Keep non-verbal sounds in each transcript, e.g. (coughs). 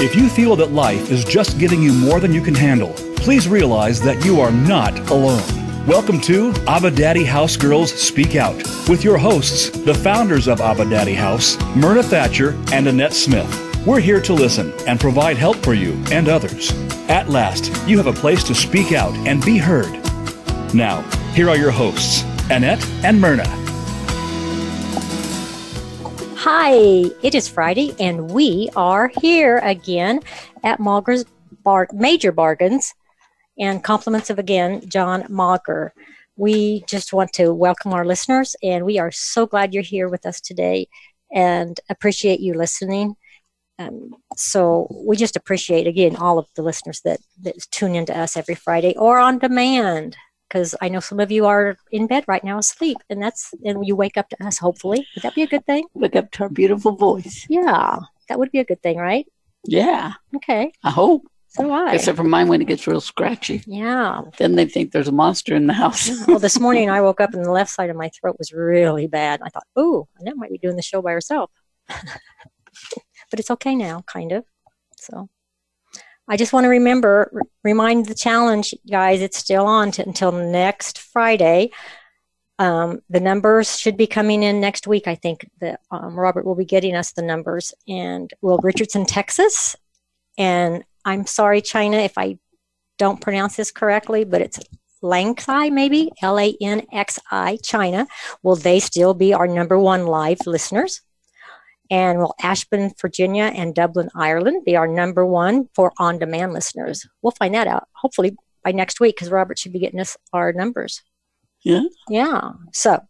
If you feel that life is just giving you more than you can handle, please realize that you are not alone. Welcome to Abba Daddy House Girls Speak Out with your hosts, the founders of Abba Daddy House, Myrna Thatcher and Annette Smith. We're here to listen and provide help for you and others. At last, you have a place to speak out and be heard. Now, here are your hosts, Annette and Myrna. Hi, it is Friday, and we are here again at Mauger's Bar- Major Bargains and compliments of again John Mauger. We just want to welcome our listeners, and we are so glad you're here with us today and appreciate you listening. Um, so we just appreciate again all of the listeners that, that tune into us every Friday or on demand because I know some of you are in bed right now asleep, and that's and you wake up to us. Hopefully, would that be a good thing? Wake up to our beautiful voice. Yeah, that would be a good thing, right? Yeah, Okay, I hope. so do I. Except for mine when it gets real scratchy. Yeah. Then they think there's a monster in the house. Well, this (laughs) morning I woke up and the left side of my throat was really bad. I thought, "Ooh, Annette might be doing the show by herself," (laughs) but it's okay now, kind of. So, I just want to remember, remind the challenge, guys. It's still on until next Friday. Um, the numbers should be coming in next week. I think that um, Robert will be getting us the numbers, and Will Richardson, Texas. And I'm sorry, China, if I don't pronounce this correctly, but it's Lanxi, maybe L A N X I, China. Will they still be our number one live listeners? And will Ashburn, Virginia, and Dublin, Ireland be our number one for on demand listeners? We'll find that out hopefully by next week because Robert should be getting us our numbers. Yeah. Yeah. So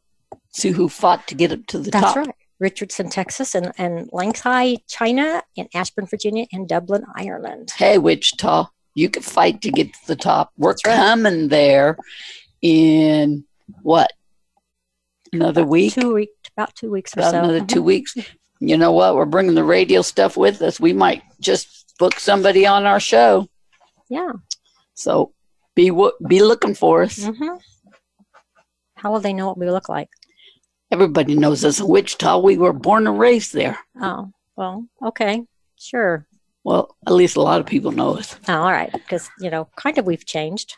See who fought to get up to the that's top. That's right. Richardson, Texas, and, and Lanxi, China, and Ashburn, Virginia, and Dublin, Ireland. Hey, Wichita, you could fight to get to the top. We're right. coming there in what? Another week? Two week, about two weeks or About so. another two uh-huh. weeks. You know what? We're bringing the radio stuff with us. We might just book somebody on our show. Yeah. So be be looking for us. hmm How will they know what we look like? Everybody knows us in Wichita. We were born and raised there. Oh, well, okay, sure. Well, at least a lot of people know us. Oh, all right, because you know, kind of we've changed.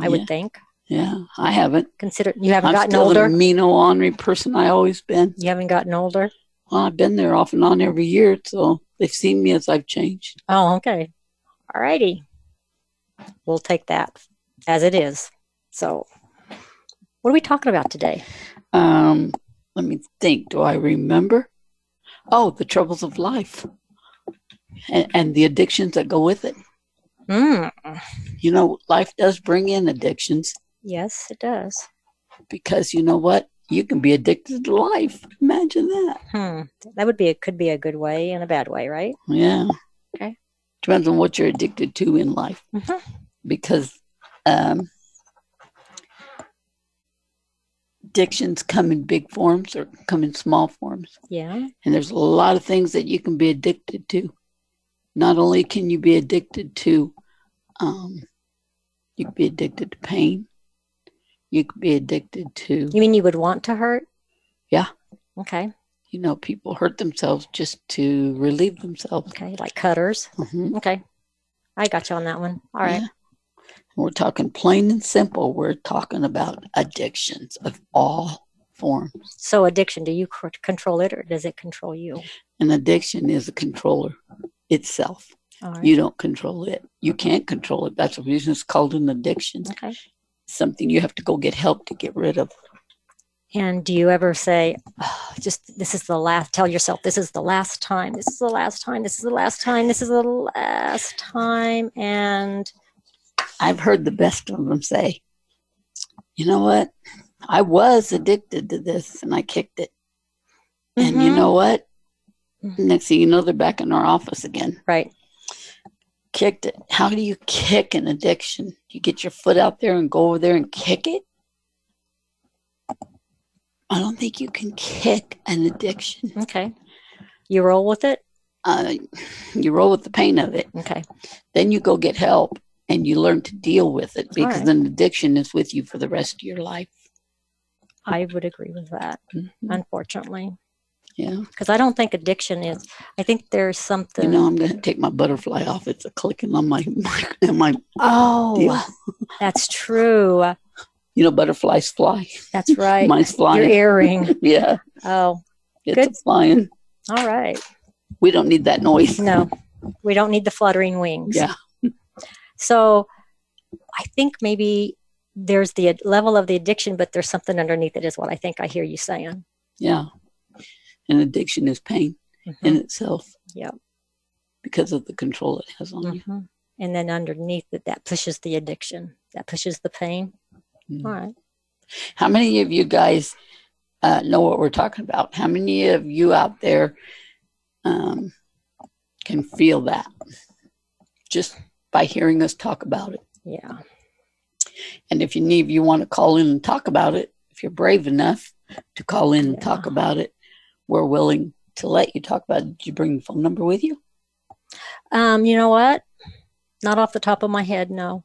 I yeah, would think. Yeah, I haven't. Consider you haven't gotten older. I'm gotten still older. the mean, ornery person I always been. You haven't gotten older. Well, I've been there off and on every year, so they've seen me as I've changed. Oh, okay. All righty. We'll take that as it is. So, what are we talking about today? Um, let me think. Do I remember? Oh, the troubles of life and, and the addictions that go with it. Hmm. You know, life does bring in addictions Yes, it does. because you know what? You can be addicted to life. Imagine that. Hmm. That would be a could be a good way and a bad way, right? Yeah. Okay. Depends on what you're addicted to in life. Mhm. Because um, addictions come in big forms or come in small forms. Yeah. And there's a lot of things that you can be addicted to. Not only can you be addicted to, um, you can be addicted to pain. You could be addicted to, You mean you would want to hurt? Yeah. Okay. you know, people hurt themselves just to relieve themselves. Okay. Like cutters. Mhm. Okay. I got you on that one. All right. Yeah. We're talking plain and simple. We're talking about addictions of all forms. So addiction, do you c- control it or does it control you? An addiction is a controller itself. All right. You don't control it. You can't control it. That's the reason it's called an addiction. okay. Something you have to go get help to get rid of. And do you ever say, oh, just this is the last, tell yourself, this is the last time, this is the last time, this is the last time, this is the last time. And I've heard the best of them say, you know what? I was addicted to this and I kicked it. And you Mhm. know what? Mhm. Next thing you know, they're back in our office again. right. Kicked it. How do you kick an addiction? You get your foot out there and go over there and kick it? I don't think you can kick an addiction. Okay. You roll with it? Uh, you roll with the pain of it. Okay. Then you go get help and you learn to deal with it because right. an addiction is with you for the rest of your life. I would agree with that, Mhm. unfortunately. Yeah. because I don't think addiction is. I think there's something. You know, I'm going to take my butterfly off. It's a clicking on my, (laughs) my, my oh, deal. that's true. You know, butterflies fly. That's right. Mine's flying. Your earring. (laughs) yeah. Oh, It's Good. a flying. all right. We don't need that noise. No, we don't need the fluttering wings. Yeah. So I think maybe there's the level of the addiction, but there's something underneath it, is what I think I hear you saying. Yeah. And addiction is pain in itself. Mm-hmm. Yep. Because of the control it has on you. Mhm. And then underneath it, that pushes the addiction, that pushes the pain. Mhm. All right. How many of you guys uh, know what we're talking about? How many of you out there um, can feel that just by hearing us talk about it? Yeah. And if any of you want to call in and talk about it, if you're brave enough to call in and talk about it, we're willing to let you talk about it. Did you bring the phone number with you? Um, you know what? Not off the top of my head, no.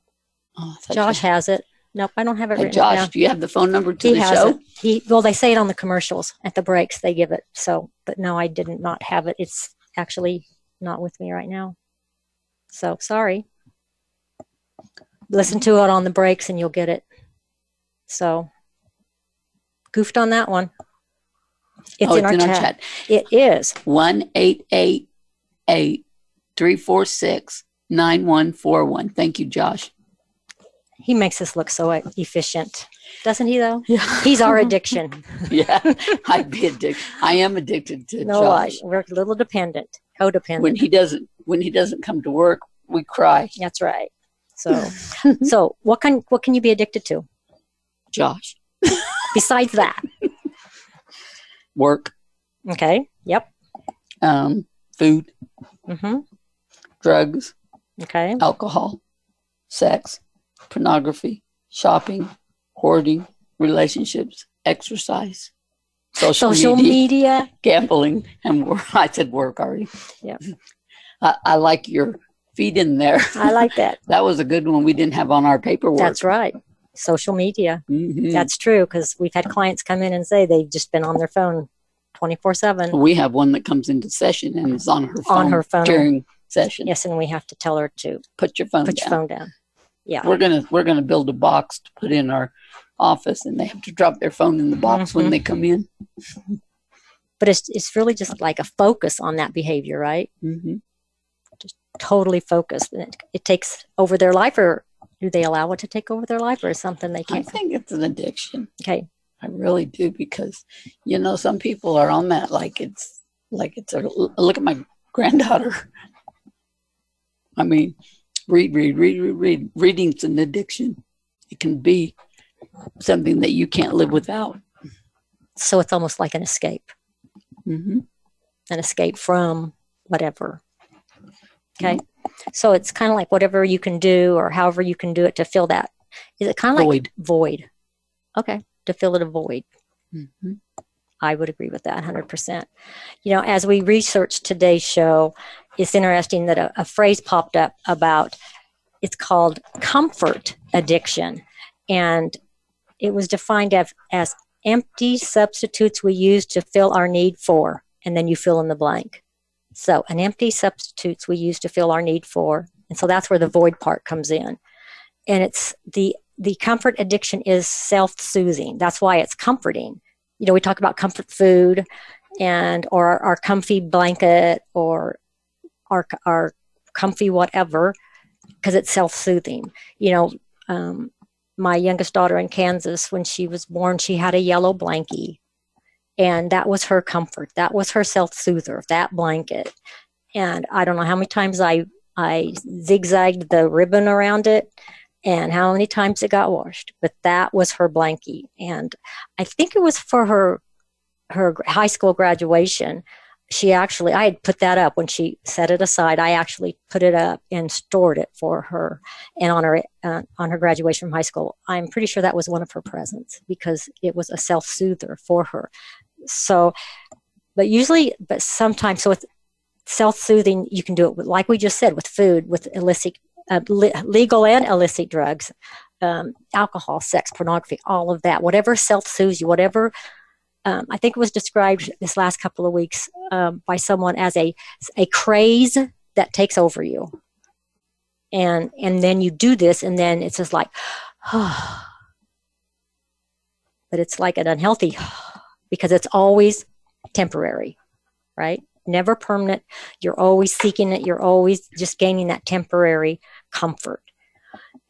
Oh, Josh you- has it. Nope, I don't have it Hey, Josh, down. do you have the phone number to He the has show? it. He well, they say it on the commercials at the breaks. They give it. So, but no, I didn't not have it. It's actually not with me right now. So sorry. Listen to it on the breaks, and you'll get it. So, goofed on that one. It's, oh, in, our, chat. It is. 1 346 9141. Thank you, Josh. He makes us look so efficient, doesn't he? Though Yeah. he's our (laughs) addiction. yeah. (laughs) I'd be addicted. I am addicted to no lie. Josh. We're a little dependent, codependent. When he doesn't when he doesn't come to work, we cry. That's right. So, (laughs) so what can what can you be addicted to Josh. besides that? Work, Okay. Yep. um, food, Mm-hmm. drugs, Okay. alcohol, sex, pornography, shopping, hoarding, relationships, exercise, social, Social media, media. (laughs) gambling, and work. (laughs) I said work already. Yep. (laughs) I, I like your feet in there. I like that. That was a good one we didn't have on our paperwork. That's right. Social media. Mhm. That's true because we've had clients come in and say they've just been on their phone 24 7. We have one that comes into session and is on her phone, On her phone. during session. Yes, and we have to tell her to Put your phone put down. your phone down. Yeah. We're gonna we're gonna build a box to put in our office, and they have to drop their phone in the box when Mhm. they come in. But it's, it's really just like a focus on that behavior, right? hmm Just Totally focused. And it, it takes over their life, or do they allow it to take over their life, or is something they can't? I think it's an addiction. Okay. I really do because you know some people are on that like it's like it's a look at my granddaughter. I mean, read, read, read, read, read. Reading's an addiction. It can be something that you can't live without. So it's almost like an escape, mm-hmm. an escape from whatever. Okay. So it's kind of like whatever you can do or however you can do it to fill that. Is it kind of like Void. void? Okay. To fill it a void. hmm I would agree with that 100%. You know, as we researched today's show, it's interesting that a, a phrase popped up about it's called comfort addiction. And it was defined as, as empty substitutes we use to fill our need for. And then you fill in the blank. So, an empty substitutes we use to fill our need for. And so that's where the void part comes in. And it's the the comfort addiction is self-soothing. That's why it's comforting you know, we talk about comfort food and or our, our comfy blanket or our our comfy whatever because it's self-soothing. You know, um, my youngest daughter in Kansas, when she was born, she had a yellow blankie, and that was her comfort. That was her self-soother. That blanket, and I don't know how many times I I zigzagged the ribbon around it and how many times it got washed but that was her blankie and i think it was for her her high school graduation she actually i had put that up when she set it aside i actually put it up and stored it for her and on her uh, on her graduation from high school i'm pretty sure that was one of her presents because it was a self-soother for her so but usually but sometimes so with self-soothing you can do it with like we just said with food with illicit uh, le- legal and illicit drugs, um, alcohol, sex, pornography, all of that. Whatever self soothes you, whatever um, I think it was described this last couple of weeks um, by someone as a a craze that takes over you, and and then you do this, and then it's just like, oh. (sighs) but it's like an unhealthy because it's always temporary, right? Never permanent. You're always seeking it. You're always just gaining that temporary comfort.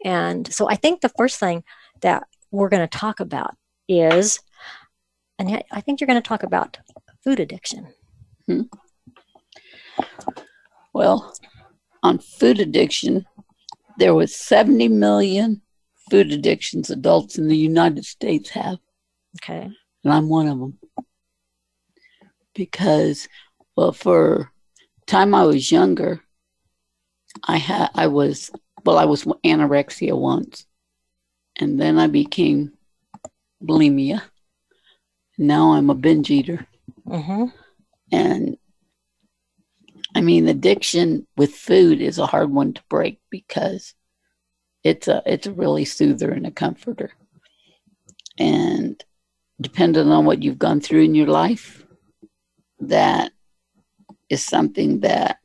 And so I think the first thing that we're going to talk about is, and I think you're going to talk about food addiction. Hmm. Well, on food addiction, there was 70 million food addictions adults in the United States have. Okay. And I'm one of them. Because, well, for time I was younger, I had I was well, I was anorexia once, and then I became bulimia. Now I'm a binge eater. Mm-hmm. And I mean, addiction with food is a hard one to break because it's a it's a really soother and a comforter. And depending on what you've gone through in your life, that is something that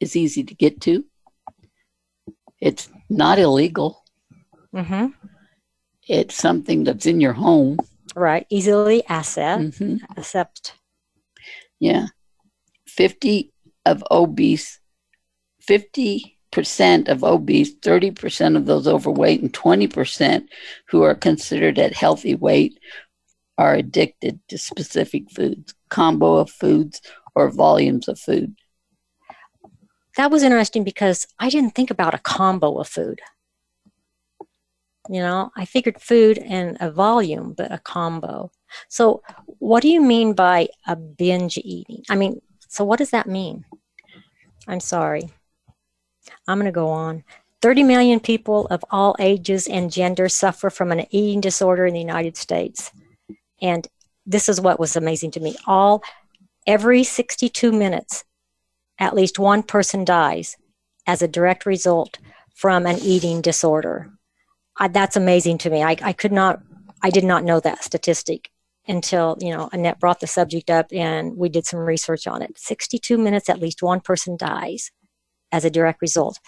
is easy to get to. It's not illegal. Mm-hmm. It's something that's in your home. Right. Easily accept. Mm-hmm. Accept. Yeah. 50 of obese, 50% of obese, 30% of those overweight, and 20% who are considered at healthy weight are addicted to specific foods, combo of foods, or volumes of food that was interesting because I didn't think about a combo of food. You know, I figured food and a volume, but a combo. So, what do you mean by a binge eating? I mean, so what does that mean? I'm sorry. I'm going to go on. 30 million people of all ages and genders suffer from an eating disorder in the United States. And this is what was amazing to me. All every 62 minutes, at least one person dies as a direct result from an eating disorder. I, that's amazing to me. I, I could not, I did not know that statistic until, you know, Annette brought the subject up and we did some research on it. 62 minutes, at least one person dies as a direct result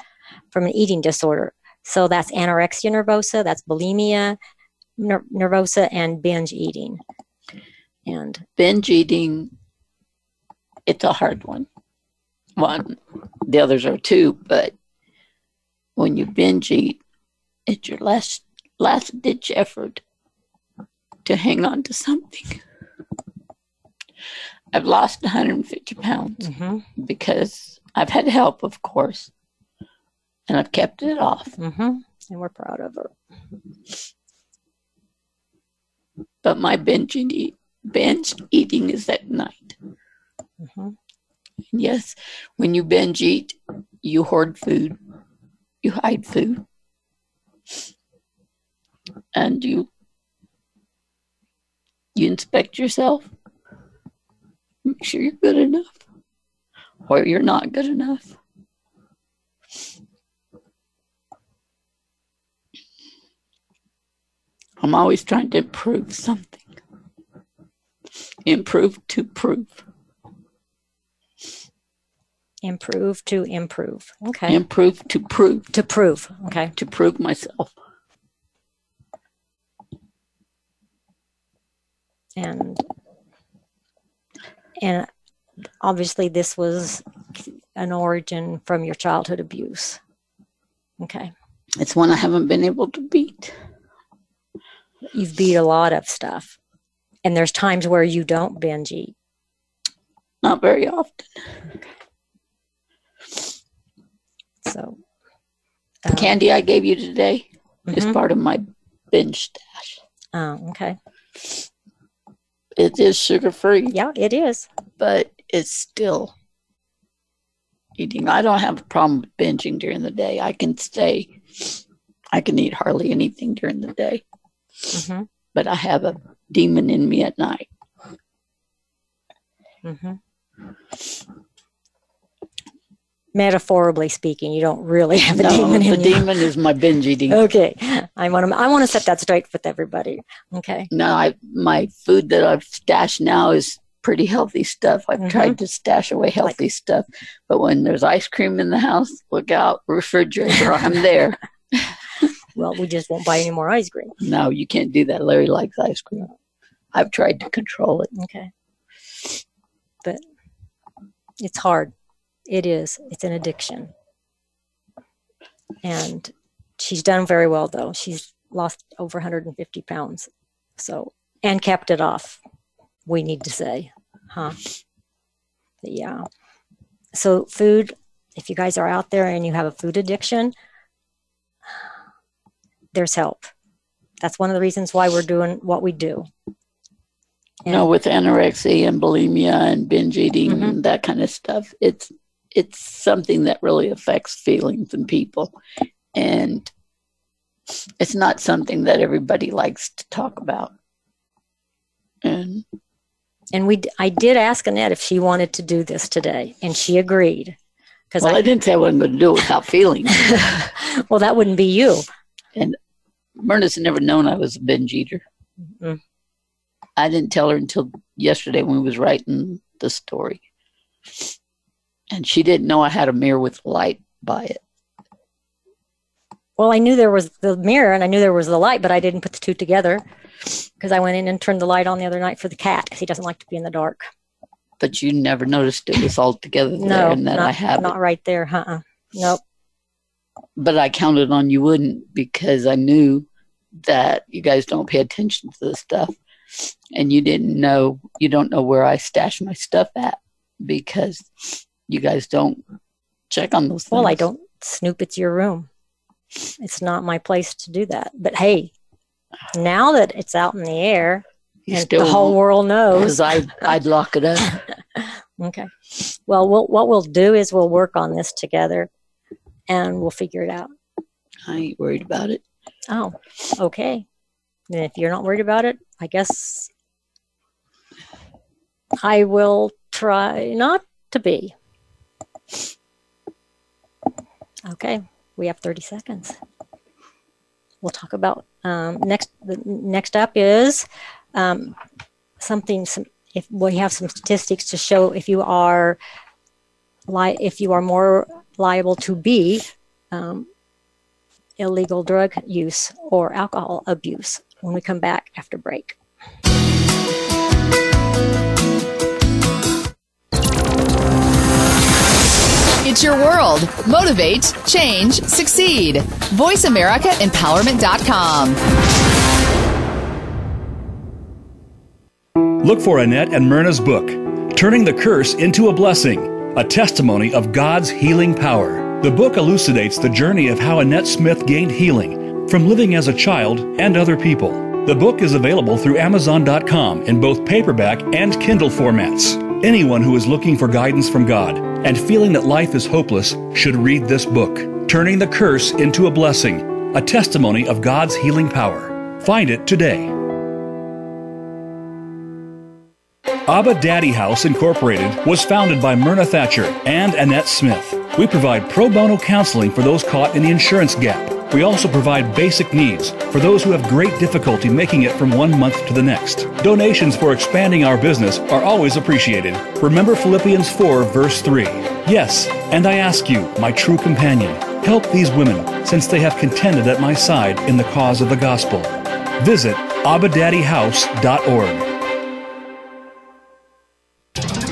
from an eating disorder. So that's anorexia nervosa, that's bulimia ner- nervosa, and binge eating. And binge eating, it's a hard one one. The others are too, but when you binge eat, it's your last last ditch effort to hang on to something. I've lost 150 pounds mm-hmm. because I've had help, of course, and I've kept it off. Mm-hmm. And we're proud of her. But my binge, eat, binge eating is at night. Mm-hmm. Yes, when you binge eat, you hoard food, you hide food, and you you inspect yourself. Make sure you're good enough, or you're not good enough. I'm always trying to improve something. Improve to prove. Improve to improve. Okay. Improve to prove. To prove. Okay. To prove myself. And and obviously this was an origin from your childhood abuse. Okay. It's one I haven't been able to beat. You've beat a lot of stuff. And there's times where you don't binge eat. Not very often. Okay. So, the um, candy I gave you today mm-hmm. is part of my binge stash. Oh, okay. It is sugar free. Yeah, it is. But it's still eating. I don't have a problem with binging during the day. I can stay, I can eat hardly anything during the day. Mm-hmm. But I have a demon in me at night. Mm-hmm. metaphorically speaking, you don't really have a no, demon the in you. demon is my binge eating. Okay, I want to. I want to set that straight with everybody. Okay. No, I my food that I've stashed now is pretty healthy stuff. I've Mhm. tried to stash away healthy stuff, but when there's ice cream in the house, look out, refrigerator, I'm there. (laughs) Well, we just won't buy any more ice cream. No, you can't do that. Larry likes ice cream. I've tried to control it. Okay. But it's hard. It is. It's an addiction. And she's done very well, though. She's lost over 150 pounds. So, and kept it off, we need to say. Huh? But yeah. So, food, if you guys are out there and you have a food addiction, there's help. That's one of the reasons why we're doing what we do. You know, with anorexia and bulimia and binge eating Mhm. and that kind of stuff, it's it's something that really affects feelings in people. And it's not something that everybody likes to talk about. And And we, I did ask Annette if she wanted to do this today, and she agreed. Because well, I, didn't say I wasn't going to do it without feelings. (laughs) well, that wouldn't be you. Myrna's never known I was a binge eater. Mm. I didn't tell her until yesterday when we was writing the story. And she didn't know I had a mirror with light by it. Well, I knew there was the mirror, and I knew there was the light, but I didn't put the two together because I went in and turned the light on the other night for the cat because he doesn't like to be in the dark. But you never noticed it was all together there No, and that not, I have not it. right there. huh-uh Nope. But I counted on you wouldn't because I knew that you guys don't pay attention to this stuff. And you didn't know, you don't know where I stash my stuff at because you guys don't check on those things. Well, I don't snoop. It's your room. It's not my place to do that. But hey, now that it's out in the air You and the whole world knows, because I I'd lock it up. (laughs) Okay. Well, we'll, what we'll do is we'll work on this together and we'll figure it out. I ain't worried about it. Oh, okay. Then if you're not worried about it, I guess I will try not to be. Okay. We have 30 seconds. We'll talk about um, next. The next up is um, something. Some if we have some statistics to show if you are li- if you are more liable to be um, illegal drug use or alcohol abuse when we come back after break. It's your world. Motivate, change, succeed. VoiceAmericaEmpowerment.com. Look for Annette and Myrna's book, Turning the Curse into a Blessing, a testimony of God's healing power. The book elucidates the journey of how Annette Smith gained healing from living as a child and other people. The book is available through Amazon.com in both paperback and Kindle formats. Anyone who is looking for guidance from God and feeling that life is hopeless should read this book, Turning the Curse into a Blessing, a testimony of God's healing power. Find it today. Abba Daddy House Incorporated was founded by Myrna Thatcher and Annette Smith. We provide pro bono counseling for those caught in the insurance gap. We also provide basic needs for those who have great difficulty making it from one month to the next. Donations for expanding our business are always appreciated. Remember Philippians 4, verse 3. Yes, and I ask you, my true companion, help these women, since they have contended at my side in the cause of the gospel. Visit abadaddyhouse.org.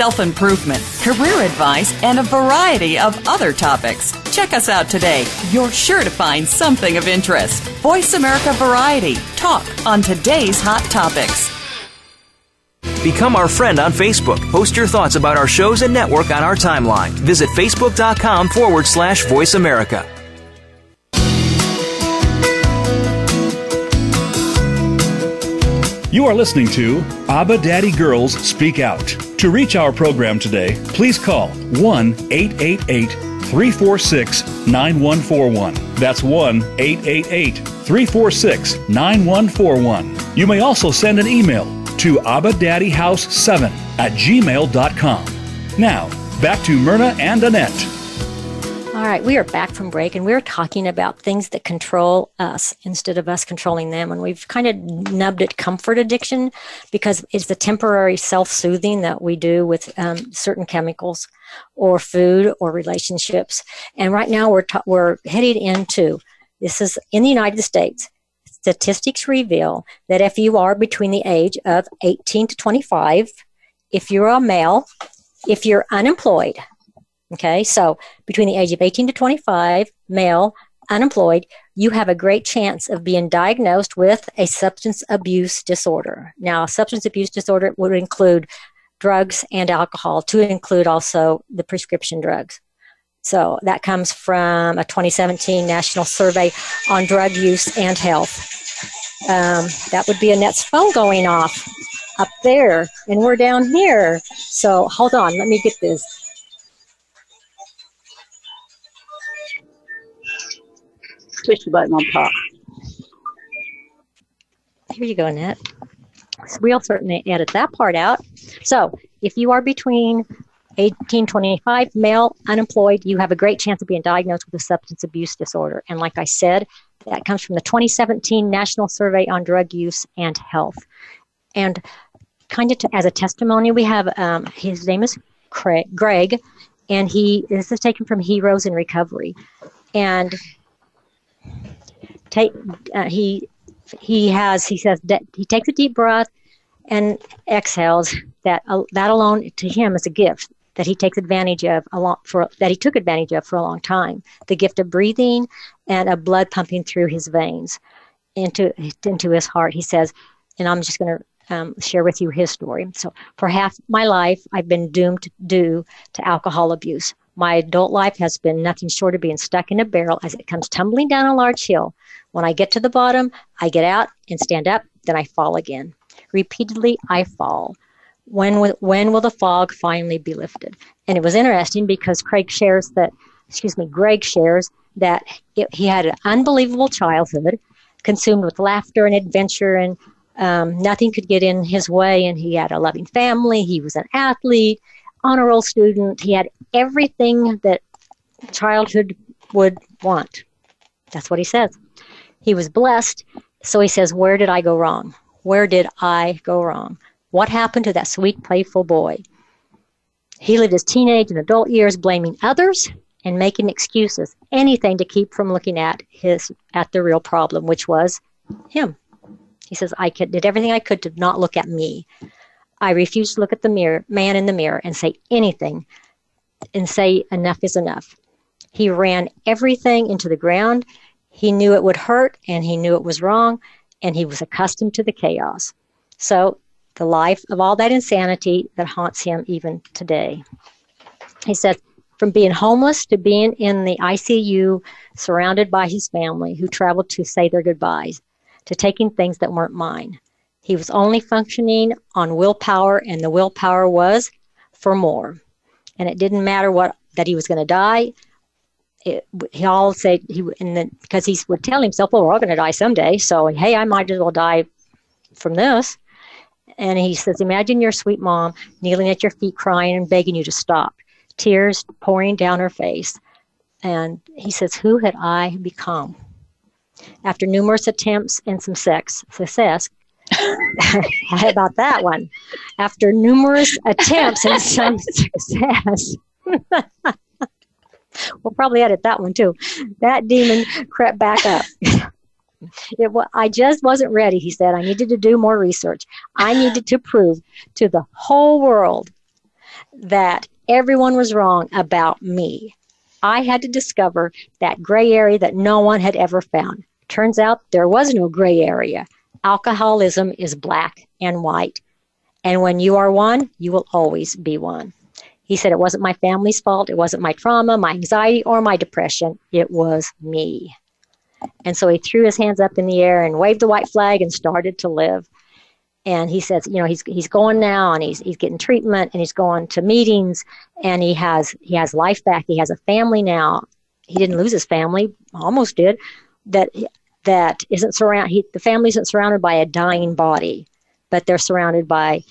self improvement, career advice, and a variety of other topics. Check us out today. You're sure to find something of interest. Voice America Variety. Talk on today's hot topics. Become our friend on Facebook. Post your thoughts about our shows and network on our timeline. Visit facebook.com forward slash voice America. You are listening to Abba Daddy Girls Speak Out. To reach our program today, please call 1 888 346 9141. That's 1 888 346 9141. You may also send an email to abadaddyhouse7 at gmail.com. Now, back to Myrna and Annette. All right, we are back from break and we're talking about things that control us instead of us controlling them. And we've kind of nubbed it comfort addiction because it's the temporary self soothing that we do with um, certain chemicals or food or relationships. And right now we're, ta- we're headed into this is in the United States. Statistics reveal that if you are between the age of 18 to 25, if you're a male, if you're unemployed, Okay, so between the age of 18 to 25, male, unemployed, you have a great chance of being diagnosed with a substance abuse disorder. Now, substance abuse disorder would include drugs and alcohol, to include also the prescription drugs. So that comes from a 2017 National Survey on Drug Use and Health. Um, that would be Annette's phone going off up there, and we're down here. So hold on, let me get this. The button on top. Here you go, Annette. So we'll certainly edit that part out. So if you are between 18 25 male unemployed you have a great chance of being diagnosed with a substance abuse disorder and like i said that comes from the 2017 national survey on drug use and health and kind of to, as a testimony we have um, his name is Craig, greg and he this is taken from heroes in recovery and take uh, he he has he says he takes a deep breath and exhales that uh, that alone to him is a gift that he takes advantage of a lot for that he took advantage of for a long time. The gift of breathing and of blood pumping through his veins into into his heart he says. And i'm just going to um, share with you his story. So for half my life i've been doomed due to alcohol abuse my adult life has been nothing short of being stuck in a barrel as it comes tumbling down a large hill when I get to the bottom, I get out and stand up, then I fall again. Repeatedly, I fall. When will, when will the fog finally be lifted? And it was interesting because Craig shares that, excuse me, Greg shares that it, he had an unbelievable childhood, consumed with laughter and adventure, and um, nothing could get in his way. And he had a loving family. He was an athlete, honor roll student. He had everything that childhood would want. That's what he says. He was blessed. So he says, Where did I go wrong? Where did I go wrong? What happened to that sweet, playful boy? He lived his teenage and adult years blaming others and making excuses, anything to keep from looking at his at the real problem, which was him. He says, I could, did everything I could to not look at me. I refuse to look at the mirror, man in the mirror and say anything and say enough is enough. He ran everything into the ground. He knew it would hurt and he knew it was wrong and he was accustomed to the chaos. So, the life of all that insanity that haunts him even today. He said, from being homeless to being in the ICU surrounded by his family who traveled to say their goodbyes, to taking things that weren't mine. He was only functioning on willpower, and the willpower was for more. And it didn't matter what that he was going to die it, he all said he and then because he would tell himself, "Well, we're all going to die someday." So, hey, I might as well die from this. And he says, "Imagine your sweet mom kneeling at your feet, crying and begging you to stop, tears pouring down her face." And he says, "Who had I become?" After numerous attempts and some sex success, (laughs) how about that one? After numerous attempts and (laughs) some success. (laughs) we'll probably edit that one too. That demon crept back up. It, I just wasn't ready, he said. I needed to do more research. I needed to prove to the whole world that everyone was wrong about me. I had to discover that gray area that no one had ever found. Turns out there was no gray area. Alcoholism is black and white. And when you are one, you will always be one. He said it wasn't my family's fault. It wasn't my trauma, my anxiety, or my depression. It was me. And so he threw his hands up in the air and waved the white flag and started to live. and he says, you know, he's he's going now, and he's he's getting treatment, and he's going to meetings, and he has he has life back. He has a family now. He didn't lose his family, almost did. That that isn't surround. He, the family isn't surrounded by a dying body, but they're surrounded by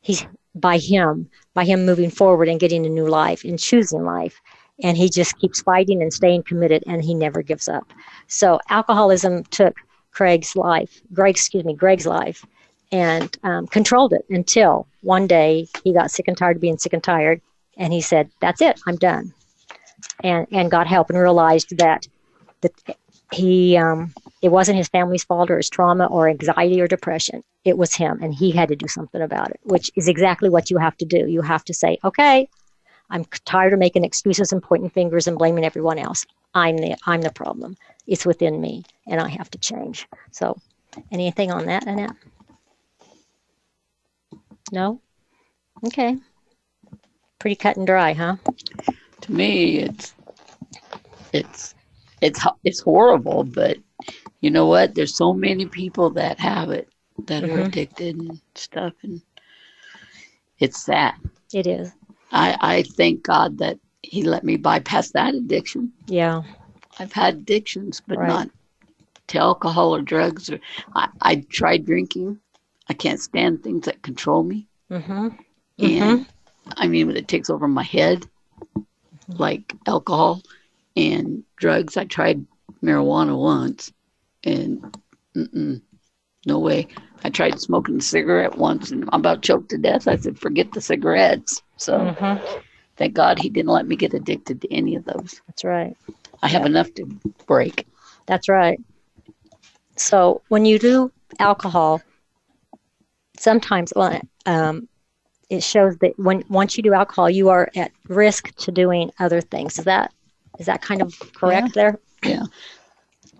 he's by him, by him moving forward and getting a new life and choosing life. And he just keeps fighting and staying committed, and he never gives up. So alcoholism took Craig's life, Greg, excuse me, Greg's life, and um, controlled it until one day he got sick and tired of being sick and tired, and he said, "That's it, I'm done," and and got help and realized that that he um, it wasn't his family's fault or his trauma or anxiety or depression. It was him, and he had to do something about it, which is exactly what you have to do. You have to say, "Okay, I'm tired of making excuses and pointing fingers and blaming everyone else. I'm the I'm the problem. It's within me, and I have to change." So, anything on that, Annette? No? Okay. Pretty cut and dry, huh? To me, it's it's it's it's horrible, but you know what? There's so many people that have it that are Mhm. addicted and stuff, and it's sad. It is. I I thank God that He let me bypass that addiction. Yeah. I've had addictions, but Right. not to alcohol or drugs. Or I I tried drinking. I can't stand things that control me. Mm-hmm. and I mean when it takes over my head, like alcohol and drugs. I tried marijuana once, and mm-mm, no way. I tried smoking a cigarette once, and I'm about choked to death. I said, "Forget the cigarettes." So Mm-hmm. thank God he didn't let me get addicted to any of those. That's right. I have enough to break. That's right. So when you do alcohol, sometimes well, um, it shows that when once you do alcohol, you are at risk to doing other things. Is that is that kind of correct there?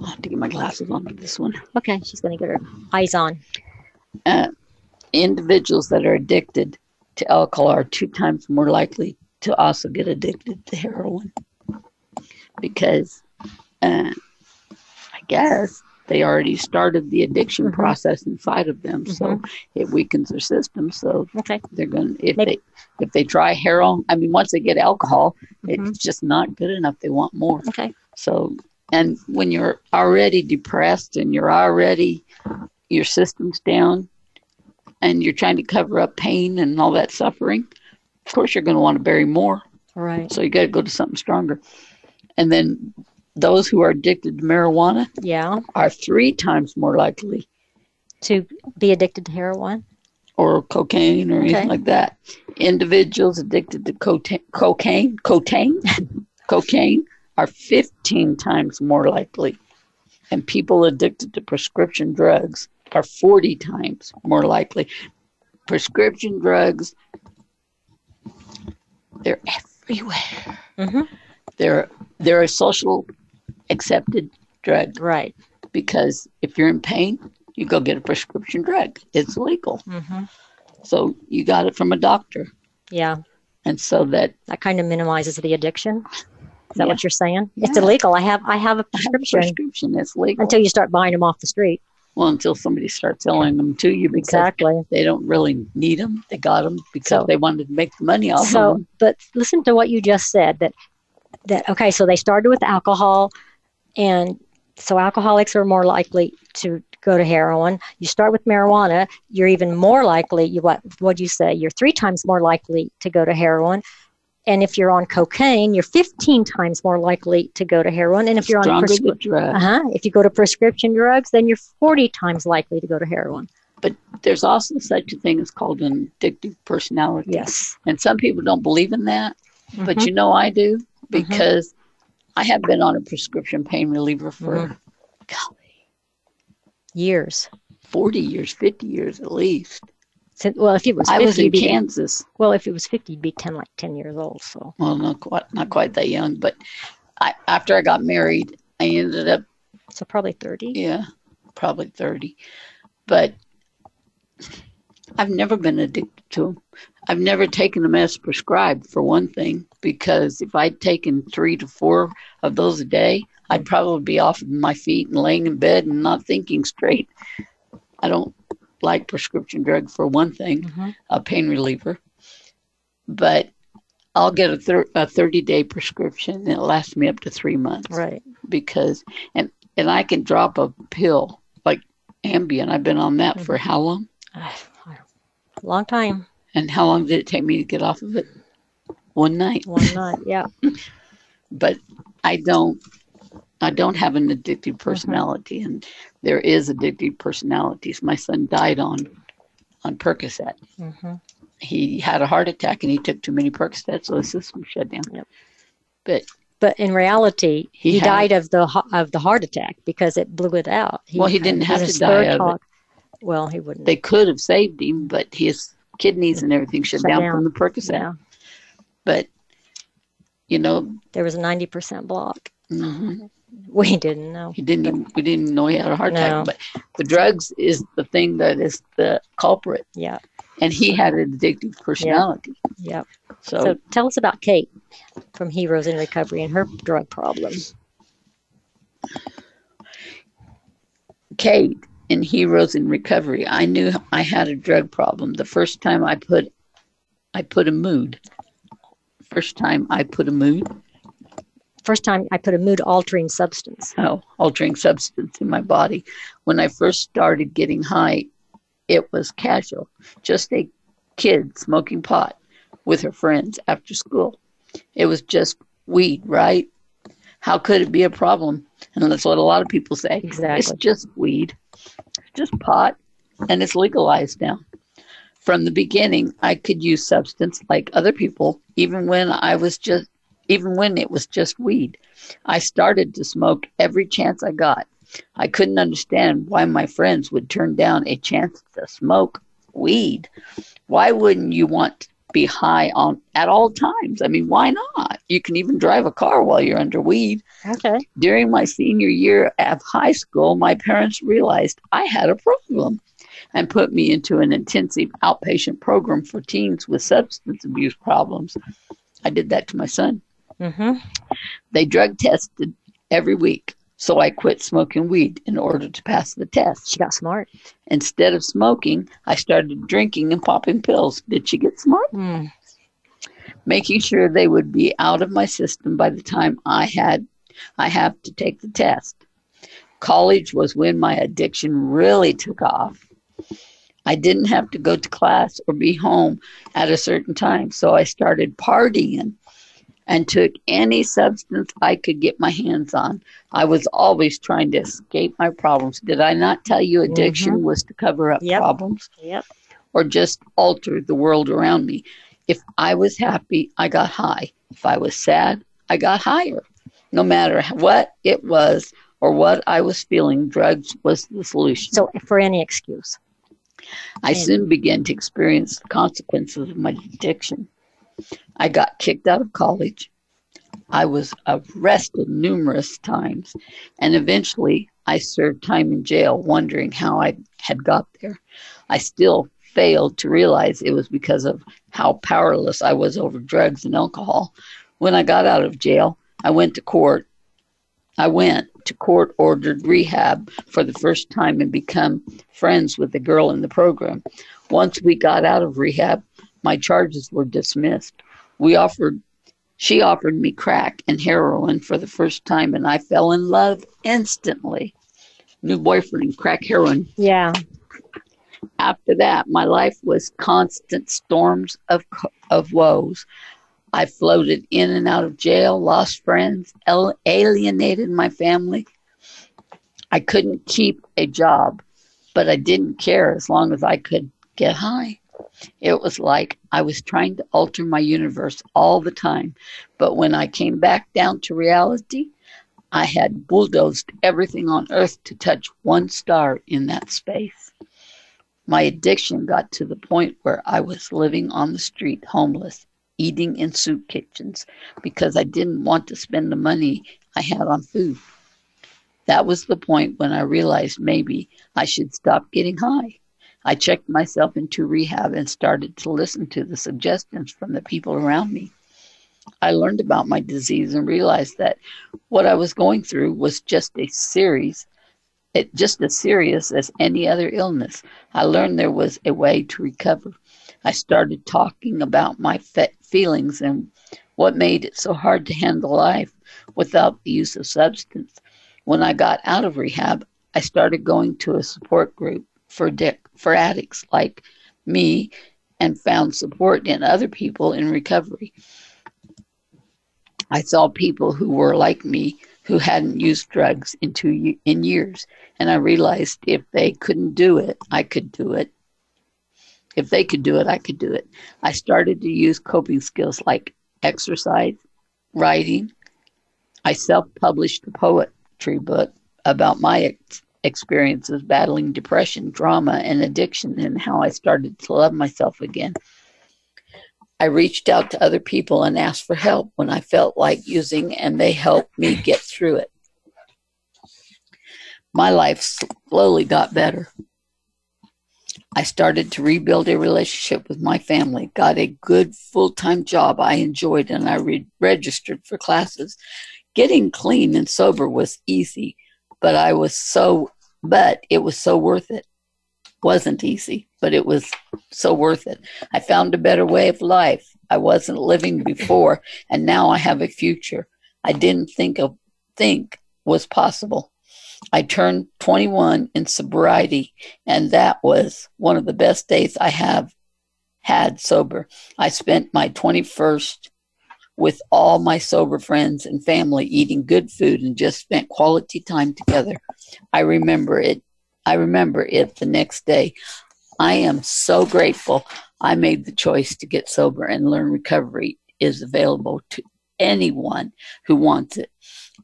I'll have to get my glasses on for this one. Okay, she's going to get her eyes on. uh, individuals that are addicted to alcohol are two times more likely to also get addicted to heroin because uh, I guess they already started the addiction Mhm. process inside of them, so it weakens their system. So Okay. they're going if Maybe- they if they try heroin. I mean, once they get alcohol, Mhm. it's just not good enough. They want more. Okay. So, and when you're already depressed and you're already, your system's down and you're trying to cover up pain and all that suffering, of course you're going to want to bury more. right So you got to go to something stronger. And then those who are addicted to marijuana Yeah. are three times more likely, To be addicted to heroin. or cocaine or anything like that. Individuals addicted to (laughs) cocaine, cocaine, cocaine, cocaine are 15 times more likely. And people addicted to prescription drugs are 40 times more likely. Prescription drugs, they're everywhere. Mm-hmm. They're they're a social accepted drug Right. because if you're in pain, you go get a prescription drug. It's legal. Mm-hmm. So you got it from a doctor. Yeah. And so that That kind of minimizes the addiction. Is that Yeah. what you're saying? It's illegal. I have I have a I have a prescription prescription it's legal. until you start buying them off the street. well, until somebody starts selling them to you because Exactly. they don't really need them. They got them because So- they wanted to make the money off So, of them. but listen to what you just said. That that okay. So they started with alcohol, and so alcoholics are more likely to go to heroin. You start with marijuana, you're even more likely. You what? What you say? You're three times more likely to go to heroin. And if you're on cocaine, you're 15 times more likely to go to heroin. And if you're on Stronger prescri- the drug. uh-huh, if you go to prescription drugs, then you're 40 times likely to go to heroin. But there's also such a thing as called an addictive personality. Yes. And some people don't believe in that, but Mhm. you know I do because I have been on a prescription pain reliever for Mhm. golly, years. 40 years, 50 years at least. Since, well, if it was 50, I was in be- Kansas. well, if it was 50, you'd be 10, like 10 years old. So, Well, not quite, not quite that young, but I, after I got married, I ended up so probably 30. Yeah, probably 30. But I've never been addicted to them. I've never taken them as prescribed, for one thing, because if I'd taken three to four of those a day, I'd probably be off my feet and laying in bed and not thinking straight. I don't, like prescription drug for one thing, Mhm. a pain reliever, but I'll get a, thir- a 30 day prescription and it lasts me up to three months Right. because, and, and I can drop a pill like Ambien. I've been on that Mm-hmm. for how long? (sighs) Long time. And how long did it take me to get off of it? One night. One night. Yeah. (laughs) But I don't, I don't have an addictive personality, and there is addictive personalities. My son died on, on Percocet. hmm He had a heart attack and he took too many Percocet, so his system shut down. Yep. But But in reality, He he, had- died of the of the heart attack because it blew it out. Well, he didn't have to die of it. Well, he wouldn't. they could have saved him, but his kidneys and everything shut, Shut down, down. from the Percocet. yeah, But you know, there was a ninety percent block. mhm, (laughs) We didn't know. he didn't. Even, we didn't know he had a heart No. attack. But the drugs is the thing that is the culprit, Yeah, and he had an addictive personality. yeah. So, So tell us about Kate from Heroes in Recovery and her drug problem. Kate in Heroes in Recovery, I knew I had a drug problem the first time I put I put a mood. First time I put a mood, First time I put a mood altering substance. oh, altering substance in my body. When I first started getting high, it was casual, just a kid smoking pot with her friends after school. It was just weed, right? How could it be a problem? And that's what a lot of people say. Exactly. It's just weed, it's just pot, and it's legalized now. From the beginning, I could use substance like other people, even when I was just, even when it was just weed. I started to smoke every chance I got. I couldn't understand why my friends would turn down a chance to smoke weed. Why wouldn't you want to be high on at all times? I mean, why not? You can even drive a car while you're under weed. Okay. During my senior year of high school, my parents realized I had a problem and put me into an intensive outpatient program for teens with substance abuse problems. I did that to my son. Mm-hmm. They drug tested every week, so I quit smoking weed in order to pass the test. She got smart. Instead of smoking, I started drinking and popping pills. Did she get smart? Mm. making sure they would be out of my system by the time I had I have to take the test. College was when my addiction really took off. I didn't have to go to class or be home at a certain time, so I started partying and took any substance I could get my hands on. I was always trying to escape my problems. Did I not tell you addiction mm-hmm. was to cover up Yep. problems? Yep. or just alter the world around me. If I was happy, I got high. If I was sad, I got higher. No matter what it was or what I was feeling, drugs was the solution. So for any excuse. I soon began to experience the consequences of my addiction. I got kicked out of college. I was arrested numerous times, and eventually I served time in jail, wondering how I had got there. I still failed to realize it was because of how powerless I was over drugs and alcohol. When I got out of jail, I went to court. I went to court ordered rehab for the first time and become friends with the girl in the program. Once we got out of rehab, my charges were dismissed. We offered she offered me crack and heroin for the first time and I fell in love instantly. New boyfriend, crack heroin. Yeah. After that, my life was constant storms of of woes. I floated in and out of jail, lost friends, alienated my family. I couldn't keep a job, but I didn't care as long as I could get high. It was like I was trying to alter my universe all the time. But when I came back down to reality, I had bulldozed everything on earth to touch one star in that space. My addiction got to the point where I was living on the street, homeless, eating in soup kitchens because I didn't want to spend the money I had on food. That was the point when I realized maybe I should stop getting high. I checked myself into rehab and started to listen to the suggestions from the people around me. I learned about my disease and realized that what I was going through was just a series, it just as serious as any other illness. I learned there was a way to recover. I started talking about my fe- feelings and what made it so hard to handle life without the use of substance. When I got out of rehab, I started going to a support group for dick for addicts like me and found support in other people in recovery. I saw people who were like me who hadn't used drugs in two in years, and I realized if they couldn't do it, I could do it. If they could do it, I could do it. I started to use coping skills like exercise, writing. I self-published a poetry book about my ex- experiences battling depression, trauma, and addiction, and how I started to love myself again. I reached out to other people and asked for help when I felt like using, and they helped me get through it. My life slowly got better. I started to rebuild a relationship with my family, got a good full time job I enjoyed, and I re- registered for classes. Getting clean and sober was easy, but I was so, but it was so worth it wasn't easy, but it was so worth it. I found a better way of life. I wasn't living before, and now I have a future I didn't think of think was possible. I turned 21 in sobriety, and that was one of the best days I have had sober. I spent my 21st with all my sober friends and family eating good food and just spent quality time together. I remember it I remember it the next day. I am so grateful I made the choice to get sober and learn recovery is available to anyone who wants it.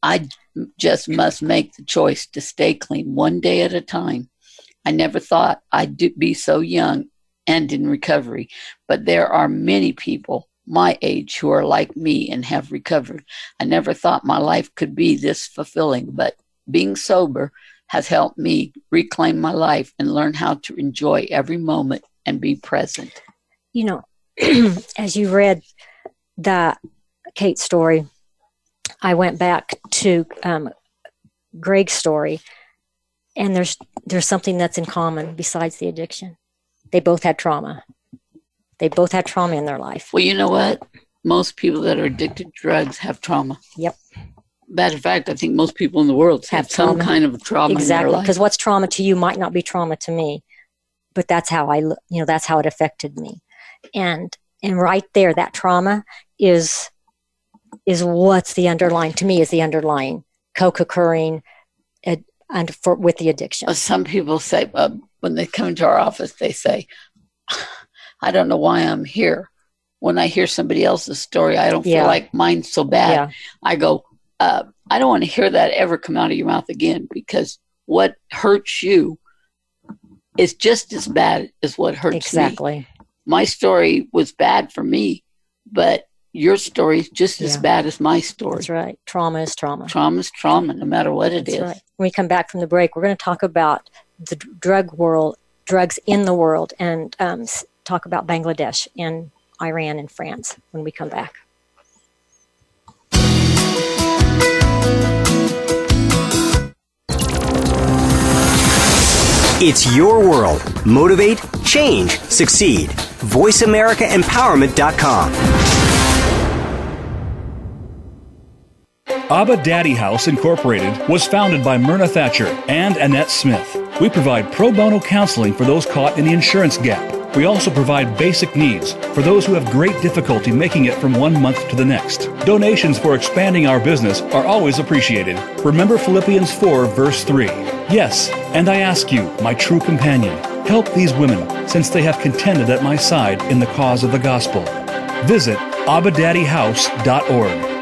I just must make the choice to stay clean one day at a time. I never thought I'd be so young and in recovery, but there are many people my age who are like me and have recovered. I never thought my life could be this fulfilling, but being sober has helped me reclaim my life and learn how to enjoy every moment and be present. You know, (clears throat) as you read the Kate story, I went back to um, Greg's story, and there's there's something that's in common besides the addiction. They both had trauma. They both had trauma in their life. Well, you know what? Most people that are addicted to drugs have trauma. Yep matter of fact, I think most people in the world have, have some kind of trauma. Exactly, because what's trauma to you might not be trauma to me, but that's how I, you know, that's how it affected me, and and right there, that trauma is is what's the underlying to me is the underlying co-occurring and for with the addiction. Some people say uh, when they come to our office, they say, "I don't know why I'm here." When I hear somebody else's story, I don't yeah. feel like mine's so bad. Yeah. I go, uh, I don't want to hear that ever come out of your mouth again because what hurts you is just as bad as what hurts exactly. me. My story was bad for me, but your story is just yeah. as bad as my story. That's right. Trauma is trauma. Trauma is trauma, no matter what it That's is. Right. When we come back from the break, we're going to talk about the drug world, drugs in the world, and um, talk about Bangladesh and Iran and France when we come back. It's your world. Motivate, change, succeed. VoiceAmericaEmpowerment.com. Abba Daddy House Incorporated was founded by Myrna Thatcher and Annette Smith. We provide pro bono counseling for those caught in the insurance gap. We also provide basic needs for those who have great difficulty making it from one month to the next. Donations for expanding our business are always appreciated. Remember Philippians 4, verse 3. Yes, and I ask you, my true companion, help these women, since they have contended at my side in the cause of the gospel. Visit abadaddyhouse.org.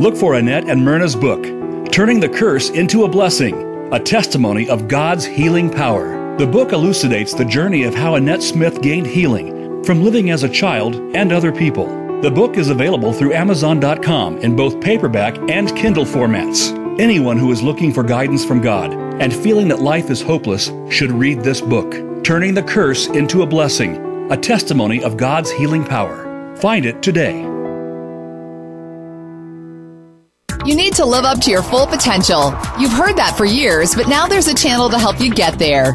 Look for Annette and Myrna's book, Turning the Curse into a Blessing, a testimony of God's healing power. The book elucidates the journey of how Annette Smith gained healing from living as a child and other people. The book is available through Amazon.com in both paperback and Kindle formats. Anyone who is looking for guidance from God and feeling that life is hopeless should read this book, Turning the Curse into a Blessing, a testimony of God's healing power. Find it today. You need to live up to your full potential. You've heard that for years, but now there's a channel to help you get there.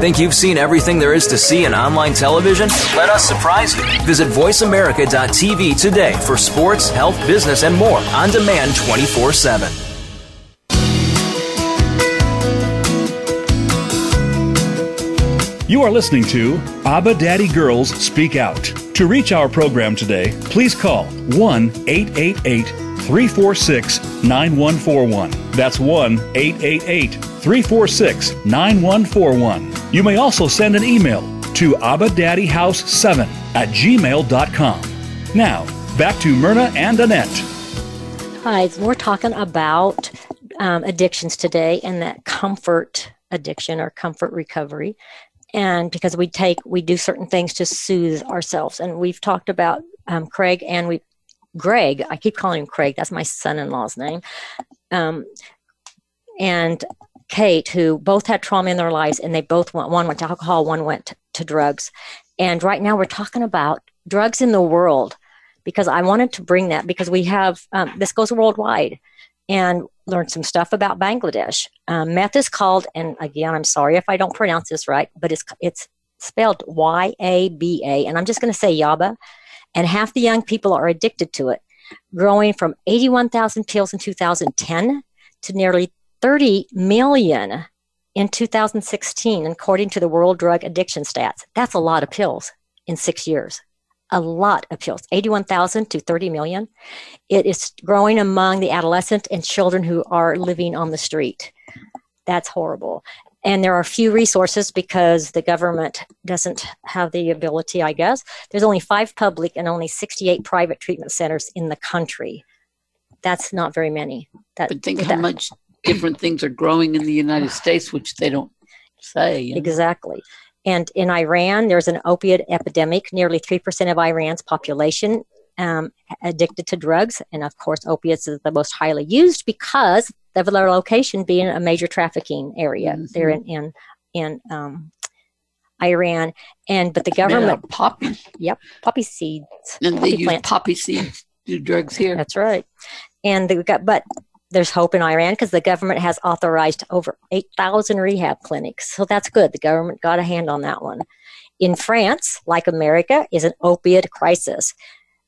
Think you've seen everything there is to see in online television? Let us surprise you. Visit VoiceAmerica.tv today for sports, health, business, and more on demand 24 7. You are listening to Abba Daddy Girls Speak Out. To reach our program today, please call 1 888 346 9141. That's 1 888 346 9141. You may also send an email to abadaddyhouse7 at gmail.com. Now, back to Myrna and Annette. Hi, we're talking about um, addictions today and that comfort addiction or comfort recovery. And because we take, we do certain things to soothe ourselves. And we've talked about um, Craig and we, Greg, I keep calling him Craig, that's my son in law's name. Um, and Kate, who both had trauma in their lives, and they both went, one went to alcohol, one went to drugs. And right now we're talking about drugs in the world because I wanted to bring that because we have, um, this goes worldwide and learned some stuff about Bangladesh. Um, meth is called, and again, I'm sorry if I don't pronounce this right, but it's, it's spelled Y A B A, and I'm just going to say Yaba. And half the young people are addicted to it, growing from 81,000 pills in 2010 to nearly 30 million in 2016, according to the World Drug Addiction Stats. That's a lot of pills in six years. A lot of pills, 81,000 to 30 million. It is growing among the adolescent and children who are living on the street. That's horrible. And there are few resources because the government doesn't have the ability, I guess. There's only five public and only 68 private treatment centers in the country. That's not very many. That, But think how that- much different things are growing in the United (sighs) States, which they don't say. you know. Exactly. And in Iran, there's an opiate epidemic. Nearly 3% of Iran's population um, addicted to drugs. And of course, opiates is the most highly used because of their location being a major trafficking area there in, in, in um, Iran. And but the government, of poppy, yep, poppy seeds. and they poppy use plant. poppy seeds do drugs here. That's right. And the, got, but there's hope in Iran because the government has authorized over 8,000 rehab clinics. So that's good. The government got a hand on that one. In France, like America, is an opiate crisis.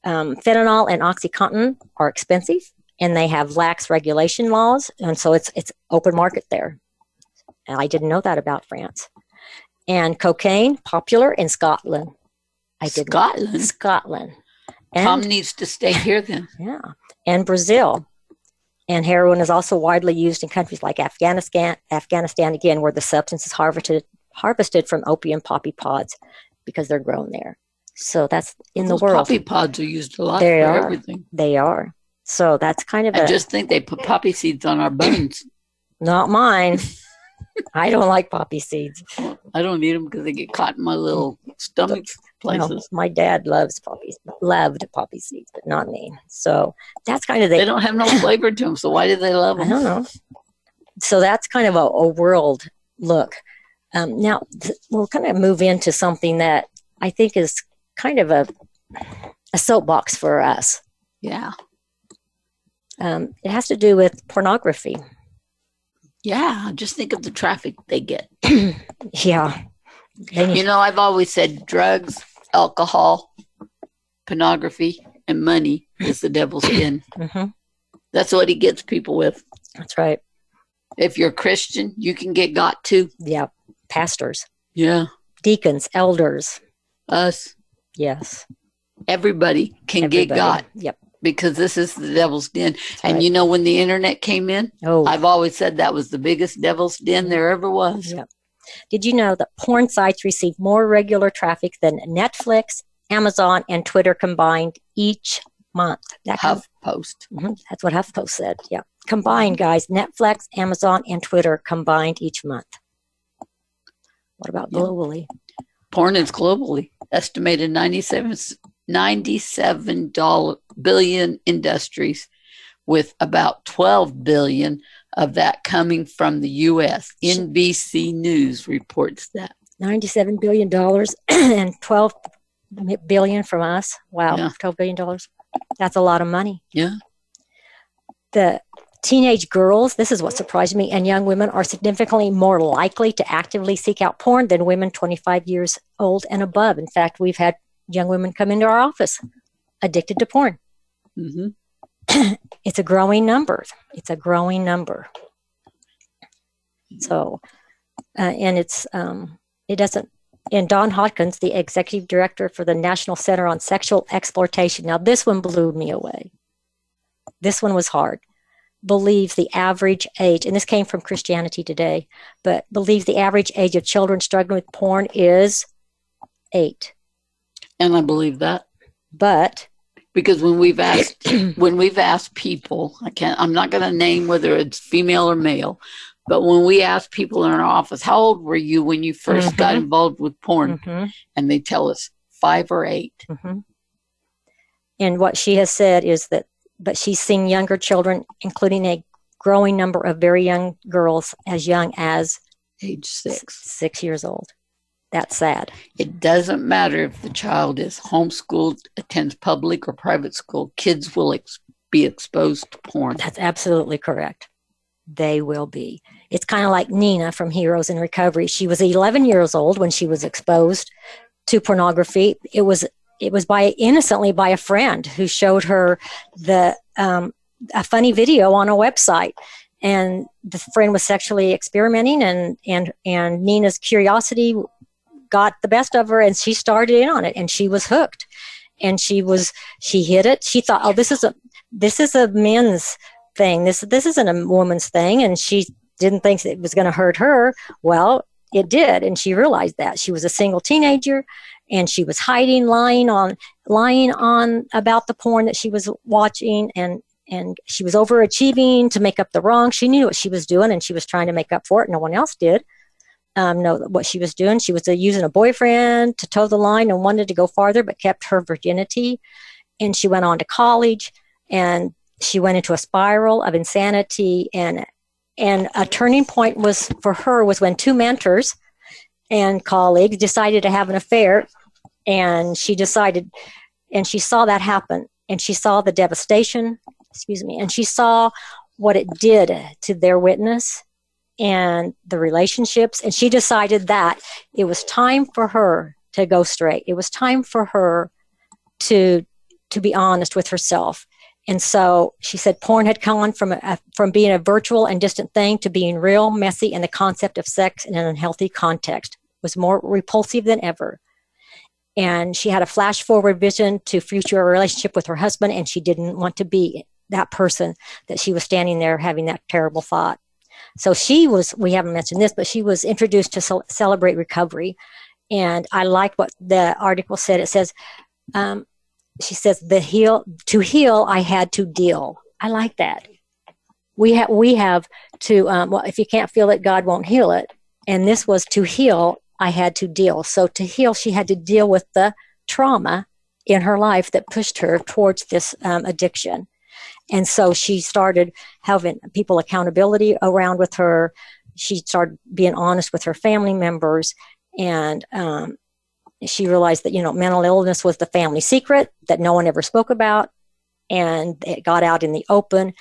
Um, fentanyl and OxyContin are expensive, and they have lax regulation laws, and so it's it's open market there. And I didn't know that about France. And cocaine popular in Scotland. I did Scotland? Scotland. Tom And needs to stay here then. (laughs) yeah, and Brazil. And heroin is also widely used in countries like Afghanistan, Afghanistan again, where the substance is harvested harvested from opium poppy pods because they're grown there. So that's in the world. poppy pods are used a lot They for are. everything. They are. So that's kind of I a just think they put poppy seeds on our bones. not mine. (laughs) I don't like poppy seeds. I don't eat them because they get caught in my little stomach places. my dad loves poppies, loved poppy seeds, but not me. So that's kind of the They don't have no (coughs) flavor to them, so why do they love them? I don't know. So that's kind of a, a world look. Um, now th- we'll kind of move into something that I think is kind of a a soapbox for us. Yeah, Um, it has to do with pornography. yeah. Just think of the traffic they get. (clears throat) Yeah, You know, I've always said drugs, alcohol, pornography, and money is the devil's (clears throat) in. Mhm. That's what he gets people with. that's right. If you're a Christian, you can get got too. Yeah, pastors, Yeah, deacons, elders. us, Yes, everybody can get God. Yep. because this is the devil's den. and right. you know, when the internet came in, Oh, I've always said that was the biggest devil's den there ever was. Yep. Did you know that porn sites receive more regular traffic than Netflix, Amazon, and Twitter combined each month? That com- HuffPost. Mhm, That's what HuffPost said. Yeah. Combined, guys, Netflix, Amazon, and Twitter combined each month. What about Yeah. globally? Porn is globally estimated 97, 97 dollar, billion industries, with about 12 billion of that coming from the U.S. NBC News reports that. $97 billion (clears throat) and 12 billion from us. Wow, Yeah. $12 billion. That's a lot of money. Yeah. The teenage girls, this is what surprised me, and young women are significantly more likely to actively seek out porn than women 25 years old and above. In fact, we've had young women come into our office addicted to porn. hmm (clears throat) It's a growing number. It's a growing number. So, uh, and it's, um, it doesn't, and Dawn Hawkins, the executive director for the National Center on Sexual Exploitation. Now, this one blew me away. This one was hard. Believes the average age, and this came from Christianity Today, but believes the average age of children struggling with porn is eight. And I believe that But because when we've asked (clears throat) when we've asked people, I can't I'm not gonna name whether it's female or male, but when we ask people in our office, how old were you when you 1st got Mhm. involved with porn? Mhm. And they tell us five or eight. hmm And what she has said is that, but she's seen younger children, including a growing number of very young girls as young as Age six. six years old. That's sad. It doesn't matter if the child is homeschooled, attends public or private school, kids will ex- be exposed to porn. That's absolutely correct. They will be. It's kind of like Nina from Heroes in Recovery. She was 11 years old when she was exposed to pornography. It was it was by innocently by a friend who showed her the um, a funny video on a website, and the friend was sexually experimenting, and and and Nina's curiosity got the best of her, and she started in on it, and she was hooked, and she was she hit it. She thought, oh, this is a this is a men's thing. This this isn't a woman's thing, and she didn't think it was going to hurt her. Well, it did, and she realized that she was a single teenager, and she was hiding, lying on lying on about the porn that she was watching, and and she was overachieving to make up the wrong. She knew what she was doing, and she was trying to make up for it. No one else did. Um, know what she was doing. She was uh, using a boyfriend to toe the line and wanted to go farther, but kept her virginity. And she went on to college, and she went into a spiral of insanity and and a turning point was for her was when two mentors and colleagues decided to have an affair and she decided and she saw that happen and she saw the devastation excuse me and she saw what it did to their witness and the relationships and she decided that it was time for her to go straight it was time for her to to be honest with herself and so she said porn had gone from a, from being a virtual and distant thing to being real, messy, and the concept of sex in an unhealthy context was more repulsive than ever. And she had a flash forward vision to future relationship with her husband, and she didn't want to be that person that she was standing there having that terrible thought. So she was, we haven't mentioned this, but she was introduced to Cel- Celebrate Recovery. And I like what the article said. It says, um, she says the heal to heal i had to deal i like that we have we have to um, well if you can't feel it god won't heal it and this was to heal i had to deal. So to heal she had to deal with the trauma in her life that pushed her towards this um, addiction. And so she started having people accountability around with her. She started being honest with her family members and um, she realized that you know mental illness was the family secret that no one ever spoke about. And it got out in the open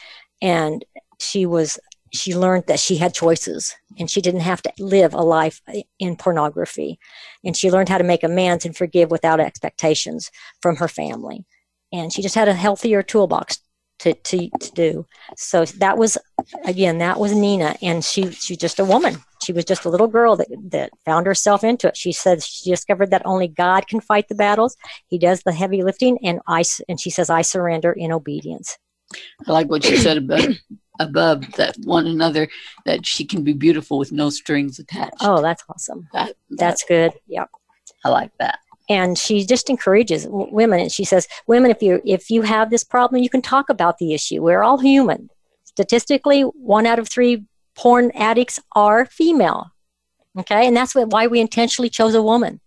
and she was she learned that she had choices and she didn't have to live a life in pornography. And she learned how to make amends and forgive without expectations from her family. And she just had a healthier toolbox to, to, to do. So that was again that was nina. And she she's just a woman. She was just a little girl that, that found herself into it. She said she discovered that only god can fight the battles. He does the heavy lifting and I, and she says i surrender in obedience. I like what you said above, above that one another that she can be beautiful with no strings attached. oh that's awesome that, that's good yep I like that. and she just encourages w- women and she says women if you if you have this problem you can talk about the issue we're all human statistically one out of three porn addicts are female Okay, and that's what, why we intentionally chose a woman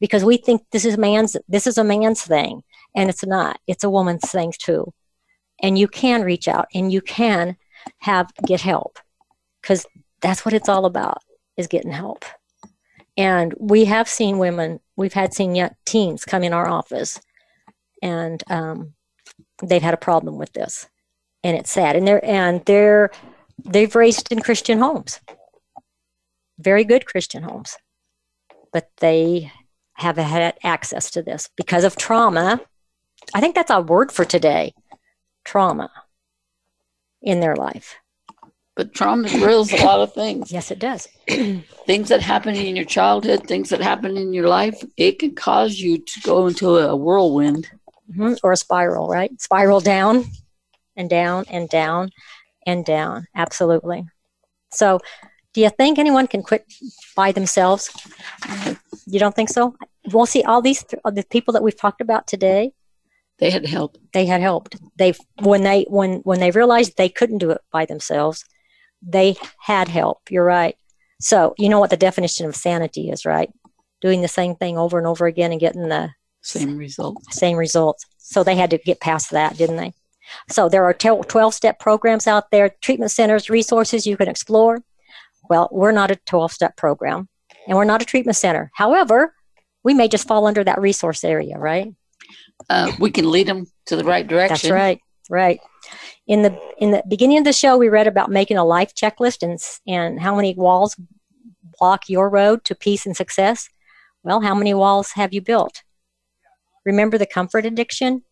because we think this is man's this is a man's thing and it's not. It's a woman's thing too. And you can reach out and you can have get help because that's what it's all about is getting help. And we have seen women, we've had seen yet teens come in our office and um, they've had a problem with this. And it's sad. And they're, and they're, they've raised in Christian homes, very good Christian homes, but they have had access to this because of trauma. I think that's our word for today trauma in their life. But trauma reveals a lot of things. Yes, it does. (clears throat) things that happen in your childhood, things that happen in your life, it can cause you to go into a whirlwind. Mm-hmm. Or a spiral, right? Spiral down and down and down and down. Absolutely. So, do you think anyone can quit by themselves? You don't think so? Well, see, all these th- the people that we've talked about today, they had help. They had helped. They when they when when they realized they couldn't do it by themselves, they had help. You're right. So you know what the definition of sanity is, right? Doing the same thing over and over again and getting the same result. Same results. So they had to get past that, didn't they? So there are 12 step programs out there, treatment centers, resources you can explore. Well, we're not a 12 step program and we're not a treatment center. However, we may just fall under that resource area, right? Uh, we can lead them to the right direction. That's right. Right. In the in the beginning of the show, we read about making a life checklist and and how many walls block your road to peace and success. Well, how many walls have you built? Remember the comfort addiction?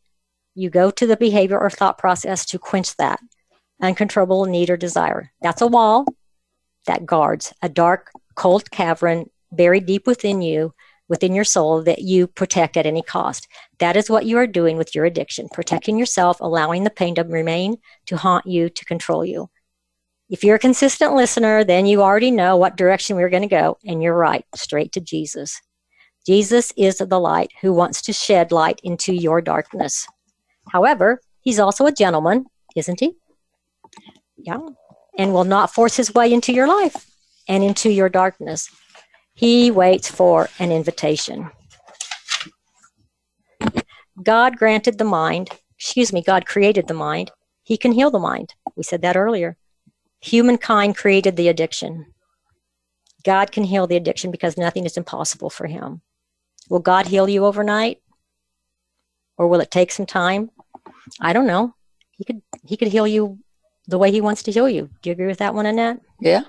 You go to the behavior or thought process to quench that uncontrollable need or desire. That's a wall that guards a dark, cold cavern buried deep within you within your soul that you protect at any cost. That is what you are doing with your addiction, protecting yourself, allowing the pain to remain, to haunt you, to control you. If you're a consistent listener, then you already know what direction we're going to go, and you're right, straight to Jesus. Jesus is the light who wants to shed light into your darkness. However, he's also a gentleman, isn't he? Yeah. And will not force his way into your life and into your darkness. He waits for an invitation. God granted the mind, excuse me, God created the mind. He can heal the mind. We said that earlier. Humankind created the addiction. God can heal the addiction because nothing is impossible for him. Will God heal you overnight? Or will it take some time? I don't know. He could he could heal you the way he wants to heal you. Do you agree with that one, Annette? Yeah.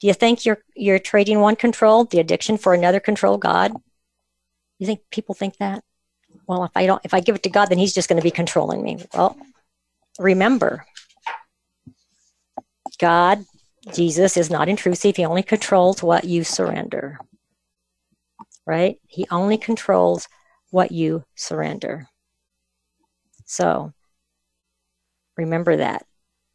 Do you think you're you're trading one control, the addiction, for another control God? You think people think that? Well, if I don't, if I give it to God, then He's just going to be controlling me. Well, remember, God, Jesus, is not intrusive. He only controls what you surrender. Right? He only controls what you surrender. So remember that.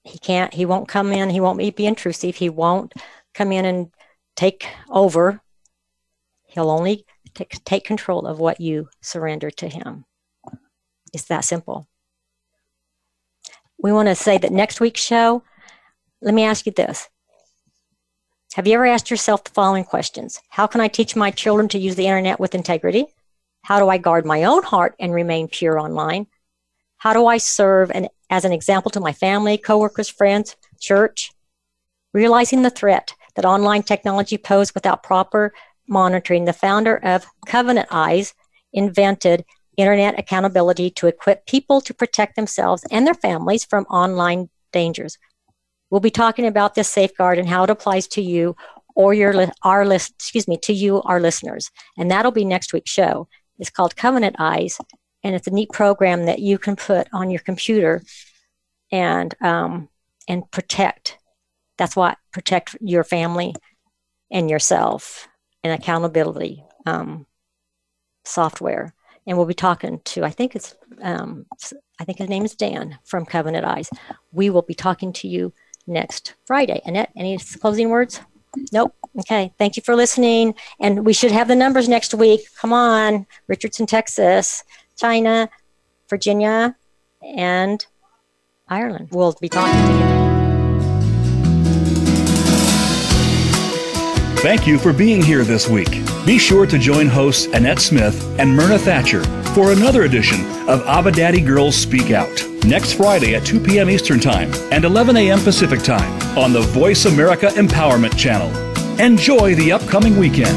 He can't, he won't come in, he won't be intrusive, he won't come in and take over. He'll only take, take control of what you surrender to him. It's that simple. We want to say that next week's show, let me ask you this. Have you ever asked yourself the following questions? How can I teach my children to use the internet with integrity? How do I guard my own heart and remain pure online? How do I serve an, as an example to my family, coworkers, friends, church? Realizing the threat that online technology posed without proper monitoring, the founder of Covenant Eyes invented internet accountability to equip people to protect themselves and their families from online dangers. We'll be talking about this safeguard and how it applies to you or your our list, excuse me, to you, our listeners. And that'll be next week's show. It's called Covenant Eyes, and it's a neat program that you can put on your computer and um, and protect that's why protect your family and yourself and accountability um, software. And we'll be talking to, I think it's, um, I think his name is Dan from Covenant Eyes. We will be talking to you next Friday. Annette, any closing words? Nope. Okay. Thank you for listening. And we should have the numbers next week. Come on. Richardson, Texas, China, Virginia, and Ireland. We'll be talking to you. Thank you for being here this week. Be sure to join hosts Annette Smith and Myrna Thatcher for another edition of Abba Daddy Girls Speak Out next Friday at 2 p.m. Eastern Time and 11 a.m. Pacific Time on the Voice America Empowerment Channel. Enjoy the upcoming weekend.